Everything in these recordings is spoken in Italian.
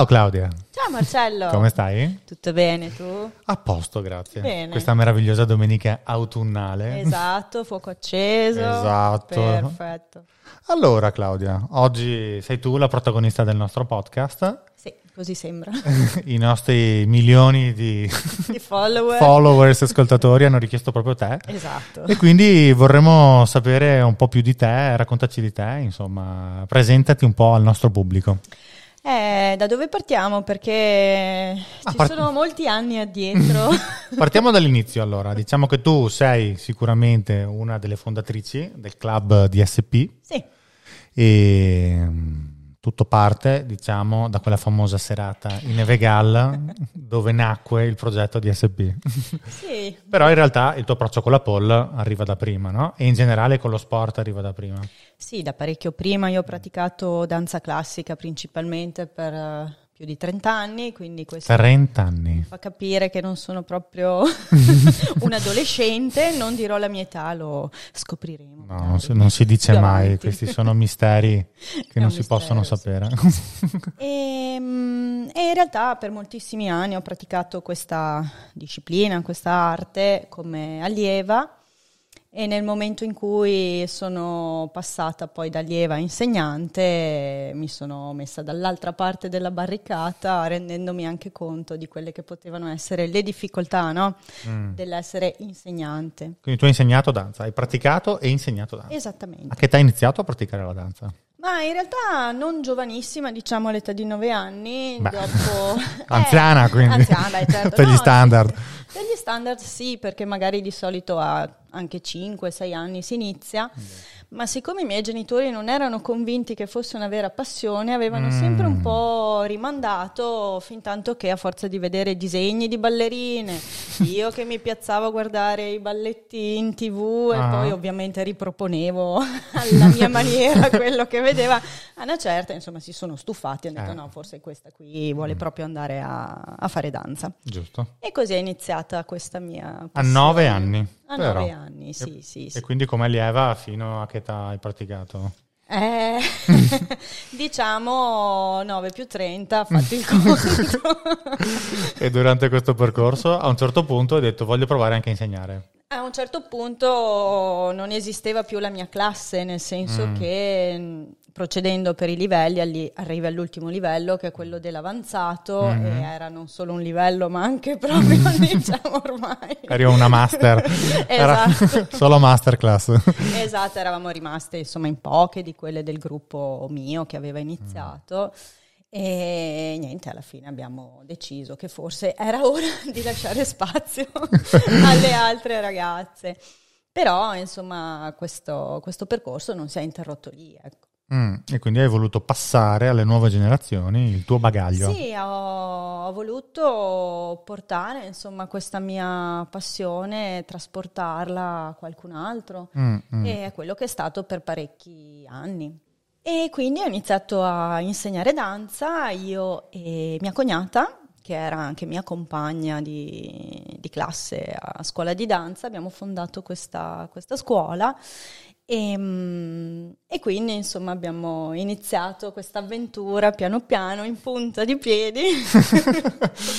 Ciao Claudia. Ciao Marcello. Come stai? Tutto bene, tu? A posto, grazie. Bene. Questa meravigliosa domenica autunnale. Esatto, fuoco acceso. Esatto. Perfetto. Allora Claudia, oggi sei tu la protagonista del nostro podcast. Sì, così sembra. I nostri milioni di Di follower. followers e ascoltatori hanno richiesto proprio te. esatto. E quindi vorremmo sapere un po' più di te, raccontaci di te, insomma, presentati un po' al nostro pubblico. Eh, da dove partiamo? Perché Ah, ci part- sono molti anni addietro. Partiamo dall'inizio allora, diciamo che tu sei sicuramente una delle fondatrici del club DSP sì, e tutto parte, diciamo, da quella famosa serata in Evegal dove nacque il progetto DSP. sì. Però in realtà il tuo approccio con la pole arriva da prima, no? E in generale con lo sport arriva da prima. Sì, da parecchio prima io ho praticato danza classica principalmente per eh, più di 30 anni, quindi questo 30 anni. fa capire che non sono proprio un adolescente, non dirò la mia età, lo scopriremo. No, non si, non si dice mai, questi sono misteri che non si mistero, possono sì. sapere. E, mm, e in realtà per moltissimi anni ho praticato questa disciplina, questa arte come allieva e nel momento in cui sono passata poi da allieva a insegnante mi sono messa dall'altra parte della barricata rendendomi anche conto di quelle che potevano essere le difficoltà no? Mm. dell'essere insegnante. Quindi tu hai insegnato danza, hai praticato e insegnato danza. Esattamente. A che età hai iniziato a praticare la danza? Ma in realtà non giovanissima, diciamo all'età di nove anni, Beh, dopo... anziana, Eh, quindi. Anziana, dai, certo. Per gli No, standard. sì, Per gli standard sì, perché magari di solito a anche 5-6 anni si inizia, ma siccome i miei genitori non erano convinti che fosse una vera passione, avevano Mm. sempre un po' rimandato fin tanto che a forza di vedere disegni di ballerine, io che mi piazzavo a guardare i balletti in tv e Ah. poi ovviamente riproponevo alla mia maniera quello che vedeva, a una certa insomma si sono stufati e hanno detto Eh. no, forse questa qui vuole proprio andare a, a fare danza. Giusto. E così è iniziata questa mia A passione. nove anni. A però. nove anni, sì, E- sì, E sì. quindi come allieva fino a che età hai praticato? Eh, diciamo 9 più 30, fatti il conto. e durante questo percorso a un certo punto hai detto voglio provare anche a insegnare. A un certo punto non esisteva più la mia classe, nel senso Mm. che mh, procedendo per i livelli alli- arrivi all'ultimo livello che è quello dell'avanzato Mhm. e era non solo un livello ma anche proprio diciamo ormai. Arriva una master. Era Esatto. solo masterclass. Esatto, eravamo rimaste insomma in poche di quelle del gruppo mio che aveva iniziato e niente, alla fine abbiamo deciso che forse era ora di lasciare spazio alle altre ragazze. Però insomma questo, questo percorso non si è interrotto lì. Ecco. Mm, E quindi hai voluto passare alle nuove generazioni il tuo bagaglio. Sì, ho, ho voluto portare insomma questa mia passione, trasportarla a qualcun altro. Mm, mm. e è quello che è stato per parecchi anni. E quindi ho iniziato a insegnare danza, io e mia cognata, che era anche mia compagna di, di classe a scuola di danza, abbiamo fondato questa, questa scuola e, mm, e quindi insomma abbiamo iniziato questa avventura piano piano in punta di piedi,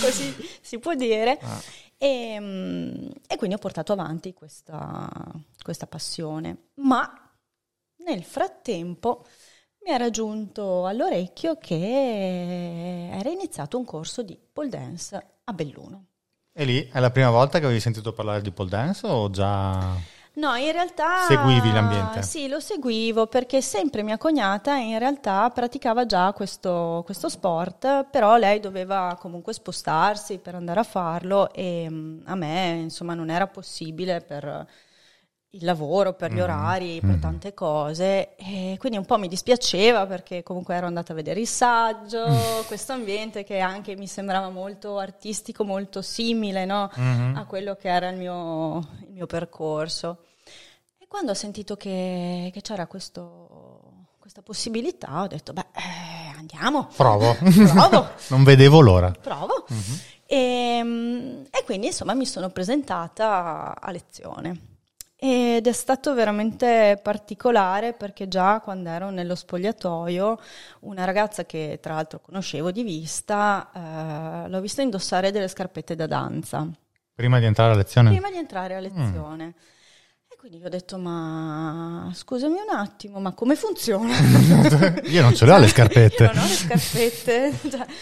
così si può dire. Ah. E, mm, e quindi ho portato avanti questa, questa passione. Ma nel frattempo mi era giunto all'orecchio che era iniziato un corso di pole dance a Belluno. E lì è la prima volta che avevi sentito parlare di pole dance o già... No, in realtà... Seguivi l'ambiente? Sì, lo seguivo perché sempre mia cognata in realtà praticava già questo, questo sport, però lei doveva comunque spostarsi per andare a farlo e mm, a me insomma non era possibile per il lavoro, per gli Mhm, orari, per mhm. tante cose e quindi un po' mi dispiaceva perché comunque ero andata a vedere il saggio, questo ambiente che anche mi sembrava molto artistico, molto simile, no? Mhm. a quello che era il mio, il mio percorso. E quando ho sentito che, che c'era questo- questa possibilità, ho detto, beh, eh, andiamo, Provo. Provo. non vedevo l'ora. provo. Mhm. E, mm, e quindi insomma mi sono presentata a lezione. Ed è stato veramente particolare perché già quando ero nello spogliatoio una ragazza che tra l'altro conoscevo di vista eh, l'ho vista indossare delle scarpette da danza. Prima di entrare a lezione? Prima di entrare a lezione. Mm. E quindi gli ho detto, ma scusami un attimo, ma come funziona? Io non ce le ho le scarpette. Io non ho le scarpette.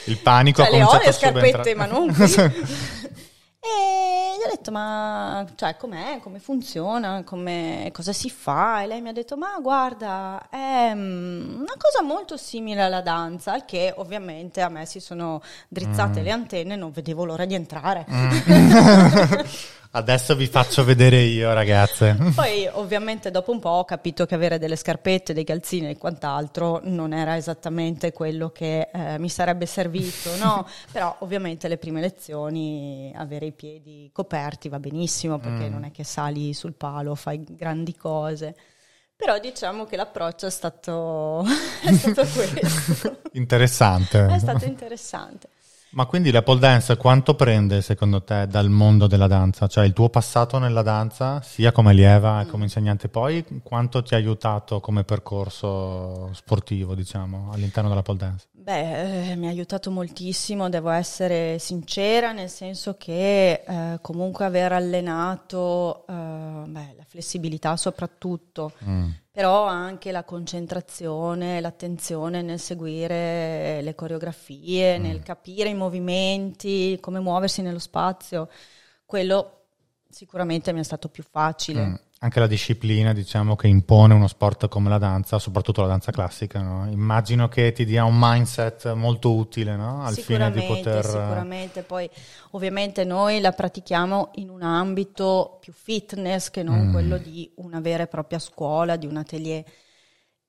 Il panico cioè, ha cominciato le ho le scarpette, ma non qui. E gli ho detto, ma cioè, com'è, come funziona, come, cosa si fa? E lei mi ha detto, ma guarda, è mm, una cosa molto simile alla danza, al che ovviamente a me si sono drizzate mm. le antenne, non vedevo l'ora di entrare. Mm. Adesso vi faccio vedere io, ragazze. Poi, ovviamente, dopo un po' ho capito che avere delle scarpette, dei calzini e quant'altro non era esattamente quello che eh, mi sarebbe servito, no? Però, ovviamente, le prime lezioni, avere i piedi coperti va benissimo perché mm. non è che sali sul palo, fai grandi cose. Però diciamo che l'approccio è stato, è stato questo. interessante. È stato interessante. Ma quindi la pole dance quanto prende secondo te dal mondo della danza? Cioè il tuo passato nella danza, sia come allieva che come insegnante poi, quanto ti ha aiutato come percorso sportivo, diciamo, all'interno della pole dance? Beh, eh, mi ha aiutato moltissimo, devo essere sincera, nel senso che eh, comunque aver allenato eh, beh, flessibilità soprattutto, mm. però anche la concentrazione, l'attenzione nel seguire le coreografie, mm. nel capire i movimenti, come muoversi nello spazio, quello sicuramente mi è stato più facile. Mm anche la disciplina, diciamo, che impone uno sport come la danza, soprattutto la danza classica, no? immagino che ti dia un mindset molto utile no? al fine di poter... Sicuramente, poi ovviamente noi la pratichiamo in un ambito più fitness che non mm. quello di una vera e propria scuola, di un atelier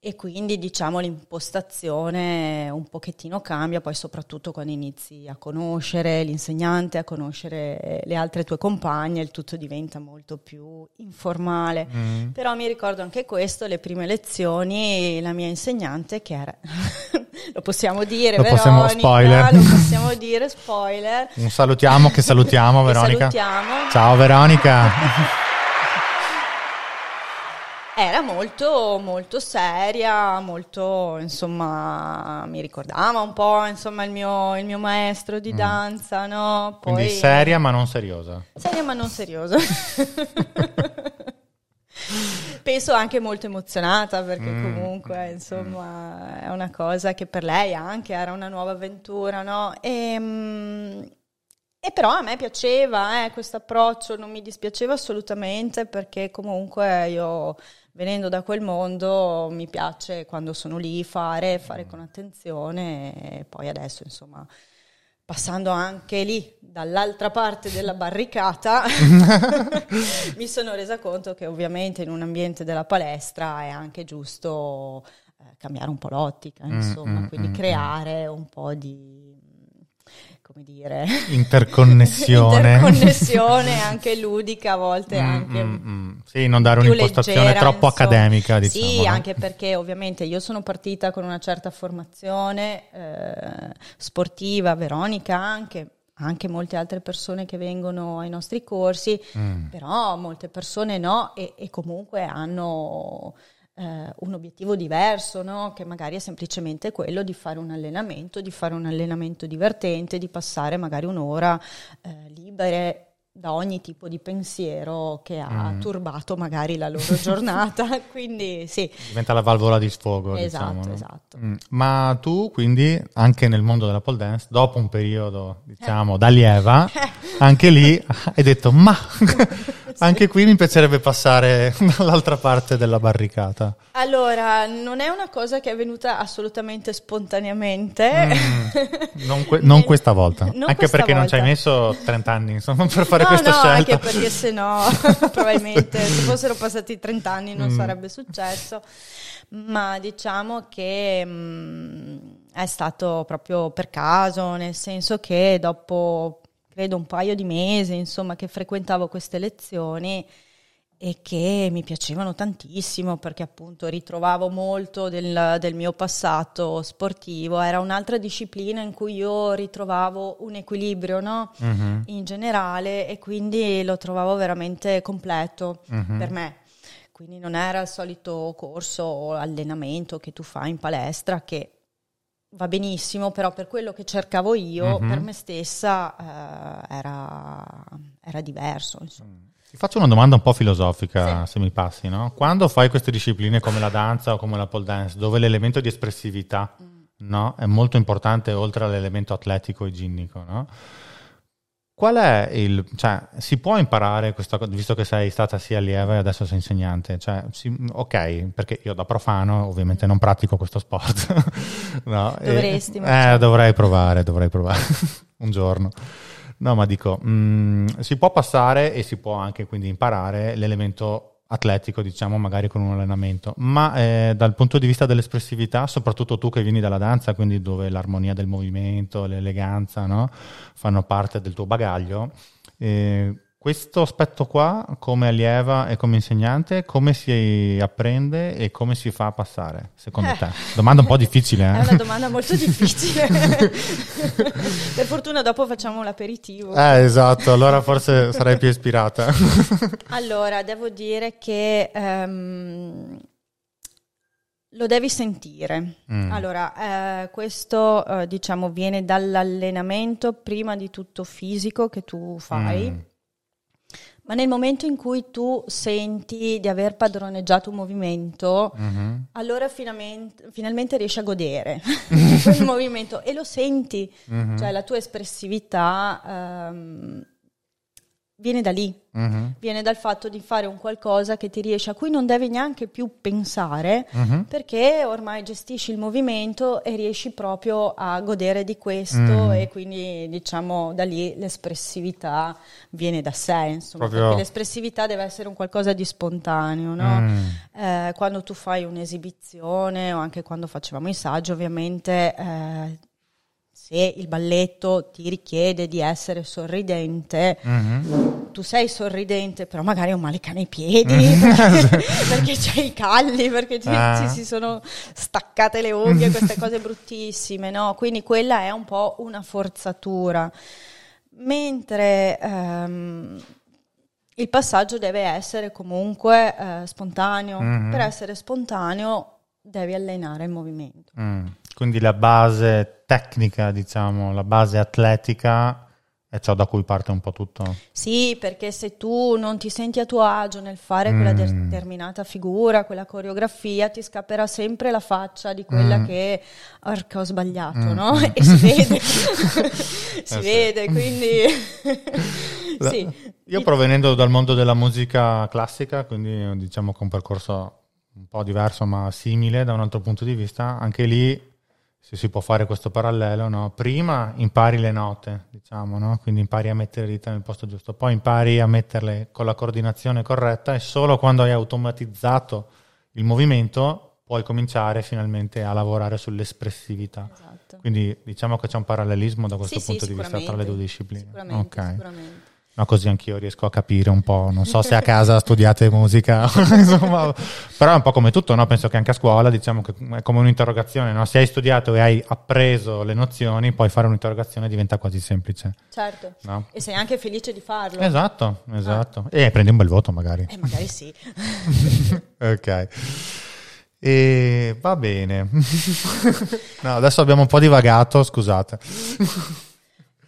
e quindi diciamo l'impostazione un pochettino cambia, poi soprattutto quando inizi a conoscere l'insegnante, a conoscere le altre tue compagne, il tutto diventa molto più informale. Mm. Però mi ricordo anche questo, le prime lezioni, la mia insegnante che era, lo possiamo dire, lo Veronica, possiamo, spoiler. lo possiamo dire, spoiler. Un salutiamo, che salutiamo Veronica. Che salutiamo. Ciao Veronica. Era molto, molto seria, molto, insomma, mi ricordava un po', insomma, il mio, il mio maestro di mm. danza, no? Poi, Quindi seria ma non seriosa. Seria ma non seriosa. Penso anche molto emozionata perché mm. comunque, insomma, è una cosa che per lei anche era una nuova avventura, no? E... Ehm, e però a me piaceva eh, questo approccio, non mi dispiaceva assolutamente perché comunque io venendo da quel mondo mi piace quando sono lì fare, fare con attenzione e poi adesso insomma passando anche lì dall'altra parte della barricata mi sono resa conto che ovviamente in un ambiente della palestra è anche giusto eh, cambiare un po' l'ottica, mm, insomma, mm, quindi mm, creare mm. un po' di come dire, interconnessione. interconnessione anche ludica, a volte mm, anche. Mm, mm. Sì, non dare un'impostazione leggera, troppo insomma. accademica, diciamo. Sì, no? anche perché ovviamente io sono partita con una certa formazione eh, sportiva, Veronica anche, anche molte altre persone che vengono ai nostri corsi, mm. però molte persone no e, e comunque hanno eh, un obiettivo diverso, no? che magari è semplicemente quello di fare un allenamento, di fare un allenamento divertente, di passare magari un'ora eh, libere da ogni tipo di pensiero che ha mm. turbato magari la loro giornata, quindi sì. Diventa la valvola di sfogo, esatto, diciamo. No? Esatto. Mm. Ma tu quindi anche nel mondo della pole dance, dopo un periodo diciamo da lieva, anche lì hai detto ma anche qui mi piacerebbe passare dall'altra parte della barricata. Allora, non è una cosa che è venuta assolutamente spontaneamente. Mm, non, que- non, questa volta. Non anche questa perché volta. non ci hai messo 30 anni insomma, per fare no, questa no, scelta. anche perché se no, probabilmente se fossero passati 30 anni non mm. sarebbe successo. Ma diciamo che mh, mm, è stato proprio per caso, nel senso che dopo credo un paio di mesi, insomma, che frequentavo queste lezioni e che mi piacevano tantissimo perché appunto ritrovavo molto del, del, mio passato sportivo, era un'altra disciplina in cui io ritrovavo un equilibrio no? uh-huh. in generale e quindi lo trovavo veramente completo uh-huh. per me. Quindi non era il solito corso o allenamento che tu fai in palestra che va benissimo, però per quello che cercavo io, uh-huh. per me stessa, eh, era, era, diverso. Insomma. Mm. Ti faccio una domanda un po' filosofica, sì. se mi passi, no? Quando fai queste discipline come la danza o come la pole dance, dove l'elemento di espressività mm. no, è molto importante oltre all'elemento atletico e ginnico, no? Qual è il... cioè, si può imparare questa cosa, visto che sei stata sia allieva e adesso sei insegnante? Cioè, si, ok, perché io da profano ovviamente non pratico questo sport. no, Dovresti. E, eh, dovrei provare, dovrei provare un giorno. No, ma dico, mh, mm, si può passare e si può anche quindi imparare l'elemento atletico, diciamo, magari con un allenamento, ma eh, dal punto di vista dell'espressività, soprattutto tu che vieni dalla danza, quindi dove l'armonia del movimento, l'eleganza, no? fanno parte del tuo bagaglio, eh, questo aspetto qua, come allieva e come insegnante, come si apprende e come si fa a passare, secondo eh. te? Domanda un po' difficile. Eh? È una domanda molto difficile. per fortuna dopo facciamo l'aperitivo. Eh, esatto, allora forse sarai più ispirata. allora, devo dire che... Um, lo devi sentire. Mm. Allora, eh, questo eh, diciamo viene dall'allenamento prima di tutto fisico che tu fai. Mm ma nel momento in cui tu senti di aver padroneggiato un movimento, uh-huh. allora finalmente, finalmente, riesci a godere quel movimento e lo senti, uh-huh. cioè la tua espressività um, viene da lì, uh-huh. viene dal fatto di fare un qualcosa che ti riesce, a cui non devi neanche più pensare, uh-huh. perché ormai gestisci il movimento e riesci proprio a godere di questo uh-huh. e quindi diciamo da lì l'espressività viene da sé, insomma, proprio... perché l'espressività deve essere un qualcosa di spontaneo, no? Mm. eh, quando tu fai un'esibizione o anche quando facevamo i saggi ovviamente... Eh, se il balletto ti richiede di essere sorridente, mm-hmm. tu sei sorridente, però magari hai un male cane ai piedi perché, perché c'hai i calli, perché ci, ah. ci, si sono staccate le unghie, queste cose bruttissime, no? Quindi quella è un po' una forzatura. Mentre um, il passaggio deve essere comunque uh, spontaneo. Mm-hmm. Per essere spontaneo devi allenare il movimento. Mm. Quindi la base tecnica, diciamo, la base atletica è ciò da cui parte un po' tutto. Sì, perché se tu non ti senti a tuo agio nel fare mm. quella determinata figura, quella coreografia, ti scapperà sempre la faccia di quella mm. che orca ho sbagliato, mm. no? E si vede, si eh vede, sì. quindi sì. Io provenendo dal mondo della musica classica, quindi diciamo che un percorso un po' diverso ma simile da un altro punto di vista, anche lì se si può fare questo parallelo, no? prima impari le note, diciamo, no? quindi impari a mettere le dita nel posto giusto, poi impari a metterle con la coordinazione corretta e solo quando hai automatizzato il movimento puoi cominciare finalmente a lavorare sull'espressività. Esatto. Quindi diciamo che c'è un parallelismo da questo sì, punto sì, di vista tra le due discipline. Sicuramente, okay. sicuramente. No, così anch'io riesco a capire un po'. Non so se a casa studiate musica, insomma, però è un po' come tutto, no? Penso che anche a scuola, diciamo che è come un'interrogazione, no? Se hai studiato e hai appreso le nozioni, poi fare un'interrogazione diventa quasi semplice. Certo. No? E sei anche felice di farlo. Esatto, esatto. Ah. E prendi un bel voto magari. Eh, magari sì. ok. E va bene. no, adesso abbiamo un po' divagato, scusate.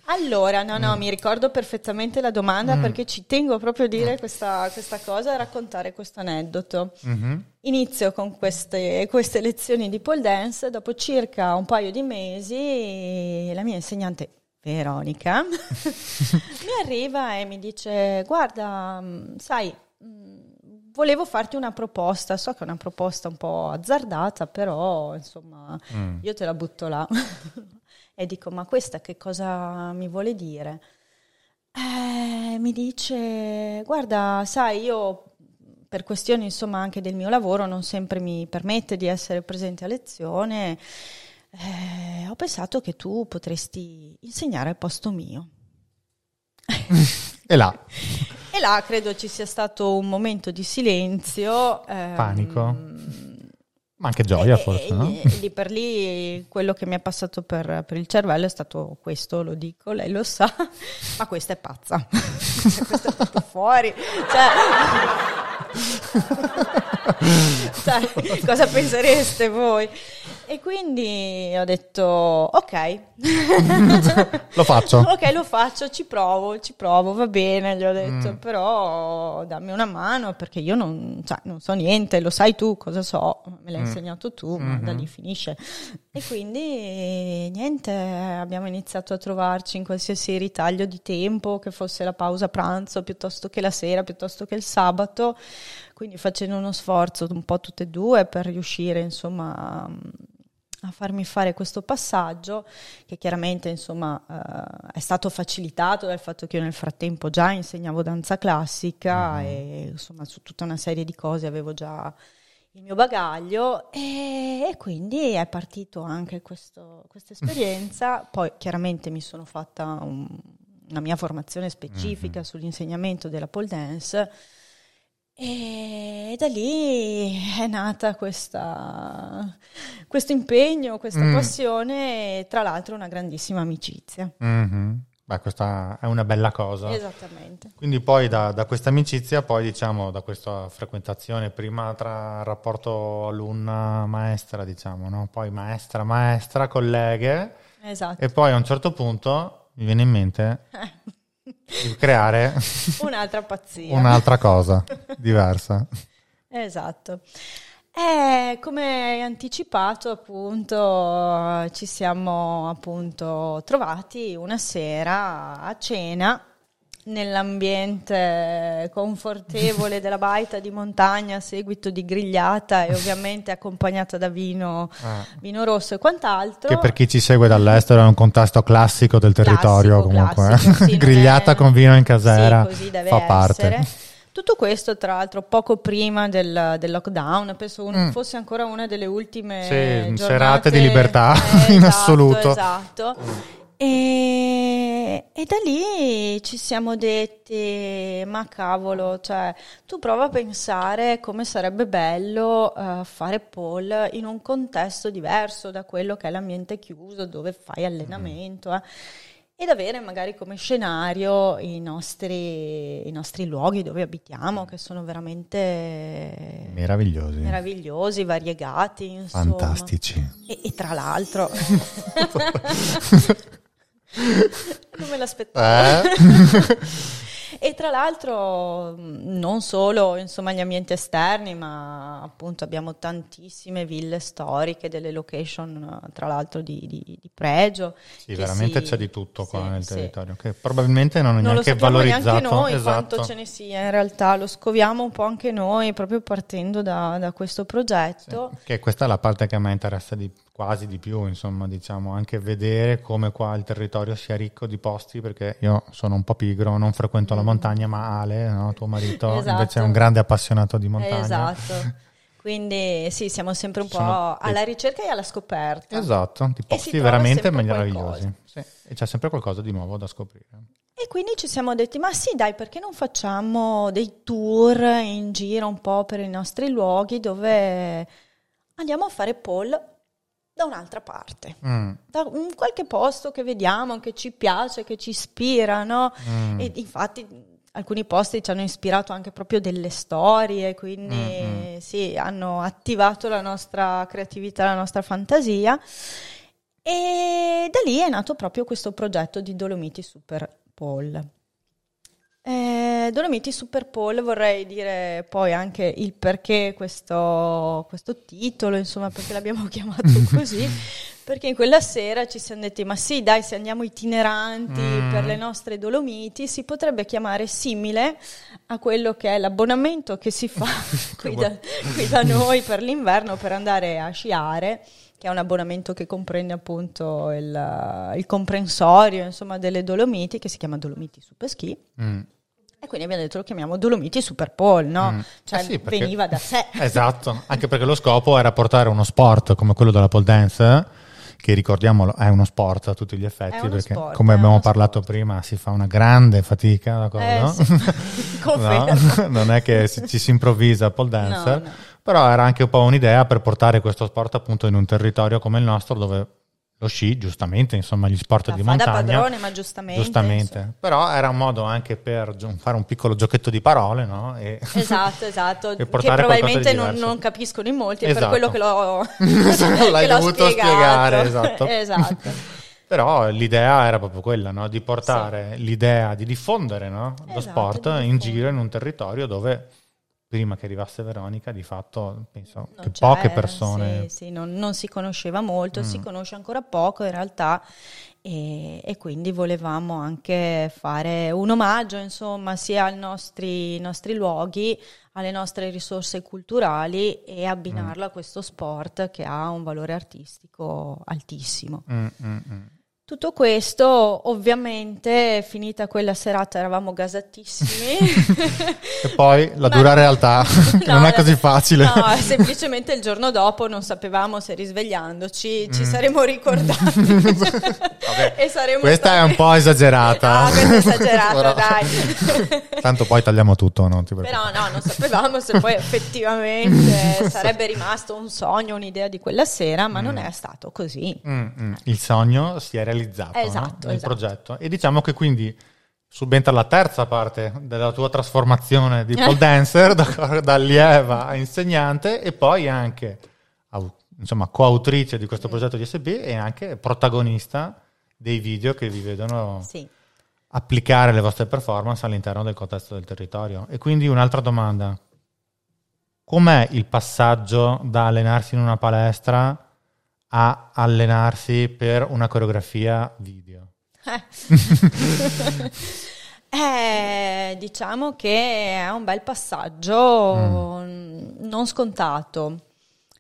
Allora, no, no, mm. mi ricordo perfettamente la domanda mm. perché ci tengo proprio a dire questa, questa cosa e raccontare questo aneddoto. Mm-hmm. Inizio con queste, queste, lezioni di pole dance, dopo circa un paio di mesi la mia insegnante Veronica mi arriva e mi dice guarda, mm, sai, mm, volevo farti una proposta, so che è una proposta un po' azzardata, però insomma mm. io te la butto là e dico ma questa che cosa mi vuole dire? Eh, mi dice guarda sai io per questioni insomma anche del mio lavoro non sempre mi permette di essere presente a lezione eh, ho pensato che tu potresti insegnare al posto mio e là E là credo ci sia stato un momento di silenzio. ehm, Panico? Ma anche gioia, e- forse, e- no? e lì per lì quello che mi è passato per, per il cervello è stato questo, lo dico, lei lo sa, ma questa è pazza. Questa è proprio fuori. Cioè, cioè, cosa pensereste voi? E quindi ho detto, ok. Lo faccio. Ok, lo faccio, ci provo, ci provo, va bene, gli ho detto, Mm. però dammi una mano perché io non, cioè, non so niente, lo sai tu cosa so, me l'hai Mm. insegnato tu, ma da lì finisce. E quindi niente, abbiamo iniziato a trovarci in qualsiasi ritaglio di tempo, che fosse la pausa pranzo piuttosto che la sera, piuttosto che il sabato, quindi facendo uno sforzo un po' tutte e due per riuscire insomma a- farmi fare questo passaggio che chiaramente insomma eh, è stato facilitato dal fatto che io nel frattempo già insegnavo danza classica Mhm. e insomma su tutta una serie di cose avevo già il mio bagaglio e, e quindi è partito anche questa esperienza. Poi chiaramente mi sono fatta un- una mia formazione specifica Mhm. sull'insegnamento della pole dance e da lì è nata questa, questo impegno, questa Mm. passione e tra l'altro una grandissima amicizia. Mhm. Beh, questa è una bella cosa. Esattamente. Quindi poi da, da questa amicizia, poi diciamo da questa frequentazione, prima tra rapporto alunna-maestra, diciamo, no? poi maestra-maestra, colleghe, Esatto. e poi a un certo punto mi viene in mente di creare Un'altra pazzia. un'altra cosa diversa. Esatto. E come anticipato, appunto, ci siamo appunto trovati una sera a cena nell'ambiente confortevole della baita di montagna a seguito di grigliata e ovviamente accompagnata da vino, Ah. vino rosso e quant'altro. Che per chi ci segue dall'estero è un contesto classico del territorio, Classico, comunque. eh. classico, sì, non Grigliata è- con vino in casera Sì, così deve fa essere. parte. Tutto questo, tra l'altro, poco prima del, del lockdown, penso un- Mm. fosse ancora una delle ultime Sì, serate di libertà, Eh, in esatto, assoluto. Esatto. E, e da lì ci siamo detti, ma cavolo, cioè, tu prova a pensare come sarebbe bello eh, fare pole in un contesto diverso da quello che è l'ambiente chiuso dove fai allenamento. eh ed avere magari come scenario i nostri, i nostri luoghi dove abitiamo, che sono veramente Meravigliosi. meravigliosi, variegati, insomma. Fantastici. E, e tra l'altro, non me l'aspettavo. Eh? E tra l'altro non solo insomma, gli ambienti esterni, ma appunto abbiamo tantissime ville storiche, delle location tra l'altro di, di- di pregio. Sì, veramente si- c'è di tutto qua sì, nel sì. territorio, che probabilmente non è Non lo neanche sappiamo valorizzato. neanche noi esatto. quanto ce ne sia in realtà, lo scoviamo un po' anche noi proprio partendo da, da questo progetto. Che questa è la parte che a me interessa di, quasi di più, insomma, diciamo, anche vedere come qua il territorio sia ricco di posti, perché io sono un po' pigro, non frequento la montagna, ma Ale, no, tuo marito, Mm. Esatto. invece è un grande appassionato di montagna. Esatto. Quindi sì, siamo sempre un po' Sono alla ricerca e alla scoperta. Esatto, di posti veramente meravigliosi. Sì, e c'è sempre qualcosa di nuovo da scoprire. E quindi ci siamo detti, ma sì, dai, perché non facciamo dei tour in giro un po' per i nostri luoghi dove andiamo a fare pole da un'altra parte, Mm, da un qualche posto che vediamo, che ci piace, che ci ispira, no? mm. E infatti alcuni posti ci hanno ispirato anche proprio delle storie, quindi Mm, sì, hanno attivato la nostra creatività, la nostra fantasia. E da lì è nato proprio questo progetto di Dolomiti Super Pole. Dolomiti Super Pole vorrei dire poi anche il perché questo, questo titolo, insomma, perché l'abbiamo chiamato così, perché in quella sera ci siamo detti, ma sì, dai, se andiamo itineranti Mm. per le nostre Dolomiti, si potrebbe chiamare simile a quello che è l'abbonamento che si fa qui da, qui da noi per l'inverno per andare a sciare che è un abbonamento che comprende appunto il, il comprensorio insomma, delle Dolomiti, che si chiama Dolomiti Super Ski. Mm. E quindi abbiamo detto lo chiamiamo Dolomiti Super Pole, no? Mm. Cioè Eh sì, perché- veniva da sé. Esatto, anche perché lo scopo era portare uno sport come quello della pole dance che ricordiamolo è uno sport a tutti gli effetti, perché sport, come abbiamo parlato sport. prima si fa una grande fatica, d'accordo? Eh, sì. No? non è che ci si improvvisa pole dancer, No, no. però era anche un po' un'idea per portare questo sport appunto in un territorio come il nostro dove lo sci, giustamente, insomma, gli sport La di fa da montagna padrone, ma giustamente. Giustamente, insomma. però era un modo anche per fare un piccolo giochetto di parole, no? E Esatto, esatto, che probabilmente non, non capiscono in molti, è per Esatto. quello che l'ho, L'hai che l'ho dovuto spiegato. spiegare, esatto. Esatto. Però l'idea era proprio quella, no? Di portare l'idea di diffondere no? lo Esatto, sport di in giro in un territorio dove prima che arrivasse Veronica, di fatto penso Non che poche persone sì, sì, non, non si conosceva molto, si Mm. conosce ancora poco in realtà e, e quindi volevamo anche fare un omaggio insomma sia ai nostri, nostri luoghi, alle nostre risorse culturali e abbinarlo a questo sport che ha un valore artistico altissimo. Mm, mm, mm. Tutto questo, ovviamente, finita quella serata eravamo gasatissimi. E poi la Ma- dura realtà, No, non è così facile. No, semplicemente il giorno dopo non sapevamo se risvegliandoci ci Mm. saremmo ricordati. E saremmo Questa è stati- un po' esagerata. Ah, questa è esagerata, dai. Tanto poi tagliamo tutto, preoccupare. Però no, non sapevamo se poi effettivamente sarebbe rimasto un sogno, un'idea di quella sera, ma non è stato così. Mm, mm. Il sogno si è realizzato no? Esatto, nel esatto. progetto e diciamo che quindi subentra la terza parte della tua trasformazione di pole dancer da, da allieva a insegnante e poi anche insomma coautrice di Mm. questo progetto di SB e anche protagonista dei video che vi vedono Sì. applicare le vostre performance all'interno del contesto del territorio. E quindi un'altra domanda. Com'è il passaggio da allenarsi in una palestra a allenarsi per una coreografia video? Eh, diciamo che è un bel passaggio Mm. non scontato,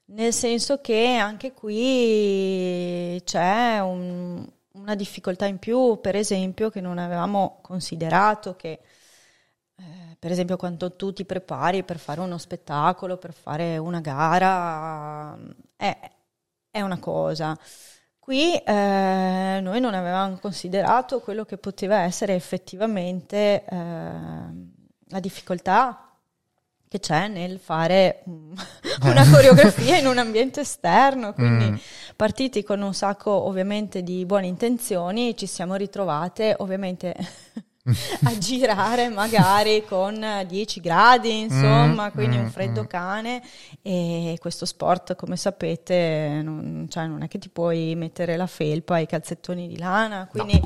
nel senso che anche qui c'è un- una difficoltà in più, per esempio, che non avevamo considerato, che eh, per esempio quando tu ti prepari per fare uno spettacolo, per fare una gara, è, è una cosa. Qui eh, noi non avevamo considerato quello che poteva essere effettivamente eh, la difficoltà che c'è nel fare mm, una coreografia in un ambiente esterno. Quindi Mm. partiti con un sacco ovviamente di buone intenzioni, ci siamo ritrovate ovviamente a girare magari con 10 gradi, insomma, Mm, quindi mm, un freddo mm. cane e questo sport, come sapete, non, cioè, non è che ti puoi mettere la felpa e i calzettoni di lana, quindi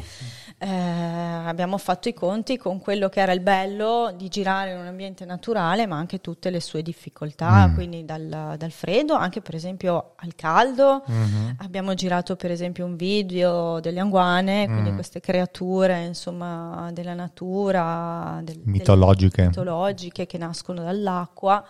eh, abbiamo fatto i conti con quello che era il bello di girare in un ambiente naturale, ma anche tutte le sue difficoltà, Mm. quindi dal, dal freddo, anche per esempio al caldo. Mhm. Abbiamo girato per esempio un video delle anguane, quindi Mm. queste creature insomma della natura, del- Mitologiche. mitologiche che nascono dall'acqua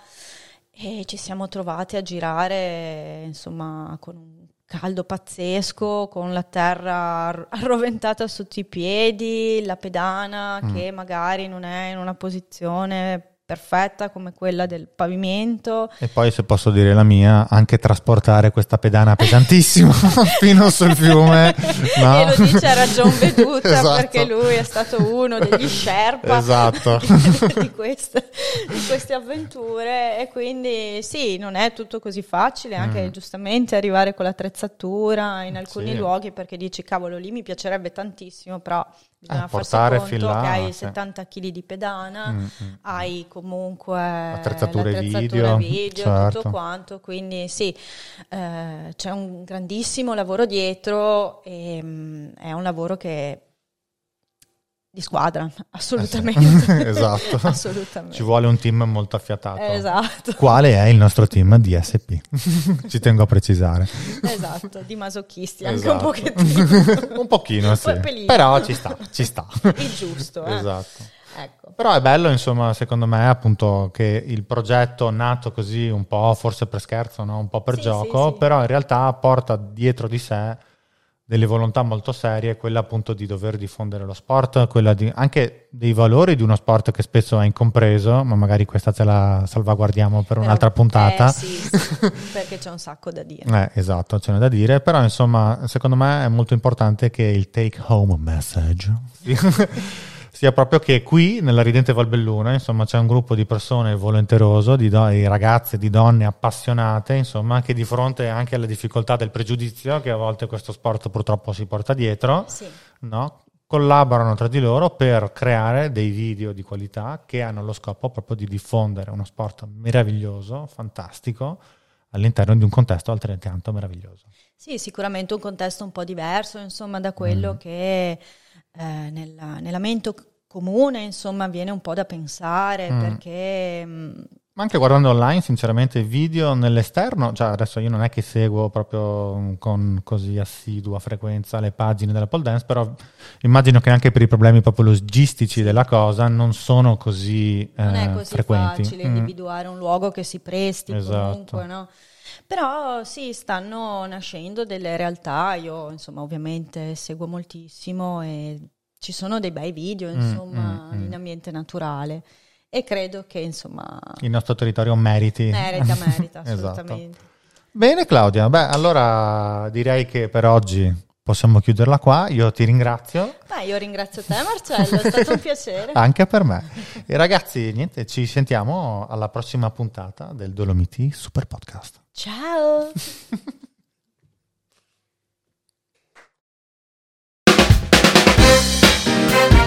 e ci siamo trovati a girare insomma con un caldo pazzesco, con la terra ar- arroventata sotto i piedi, la pedana Mm. che magari non è in una posizione perfetta come quella del pavimento. E poi, se posso dire la mia, anche trasportare questa pedana pesantissima fino sul fiume. No? E lo dice a ragion veduta Esatto. perché lui è stato uno degli Sherpa Esatto. di, queste, di queste avventure e quindi sì, non è tutto così facile anche Mm. giustamente arrivare con l'attrezzatura in alcuni Sì. luoghi perché dici cavolo lì mi piacerebbe tantissimo però bisogna Eh, farsi portare conto fin là, che hai sì. 70 kg di pedana Mm, mm. hai comunque Attrezzature l'attrezzatura video, video, certo. tutto quanto, quindi sì, eh, c'è un grandissimo lavoro dietro e mm, è un lavoro che di squadra, assolutamente. Esatto. assolutamente. Ci vuole un team molto affiatato. Esatto, Quale è il nostro team DSP? Ci tengo a precisare. esatto, di masochisti anche Esatto. un pochettino. un pochino, sì. Un. Però ci sta, ci sta. Il giusto, eh. Esatto. Ecco. Però è bello, insomma, secondo me, appunto, che il progetto nato così un po', forse per scherzo, no? un po' per Sì, gioco, sì, sì. però in realtà porta dietro di sé delle volontà molto serie, quella appunto di dover diffondere lo sport, quella di, anche dei valori di uno sport che spesso è incompreso, ma magari questa te la salvaguardiamo per un'altra puntata. Eh, sì, sì, perché c'è un sacco da dire. Eh, esatto, ce n'è da dire, però insomma, secondo me è molto importante che il take home message sia proprio che qui nella ridente Valbelluna insomma c'è un gruppo di persone volenteroso di, do- di ragazze di donne appassionate insomma che di fronte anche alle difficoltà del pregiudizio che a volte questo sport purtroppo si porta dietro Sì. no? collaborano tra di loro per creare dei video di qualità che hanno lo scopo proprio di diffondere uno sport meraviglioso fantastico all'interno di un contesto altrettanto meraviglioso Sì, sicuramente un contesto un po' diverso, insomma, da quello Mm. che eh, nella, nella mente comune, insomma, viene un po' da pensare, Mm. perché mm, Ma anche guardando online, sinceramente, video nell'esterno, cioè adesso io non è che seguo proprio mm, con così assidua frequenza le pagine della pole dance, però immagino che anche per i problemi proprio logistici della cosa non sono così, non eh, è così frequenti. facile Mm. individuare un luogo che si presti Esatto. comunque, no? Però sì, stanno nascendo delle realtà, io insomma ovviamente seguo moltissimo e ci sono dei bei video Mm, insomma mm, mm. in ambiente naturale e credo che insomma Il nostro territorio meriti. merita, merita Esatto. assolutamente. Bene Claudia, beh allora direi che per oggi possiamo chiuderla qua, io ti ringrazio. Beh, io ringrazio te Marcello, è stato un piacere. Anche per me. E ragazzi, niente, ci sentiamo alla prossima puntata del Dolomiti Super Podcast. Ciao.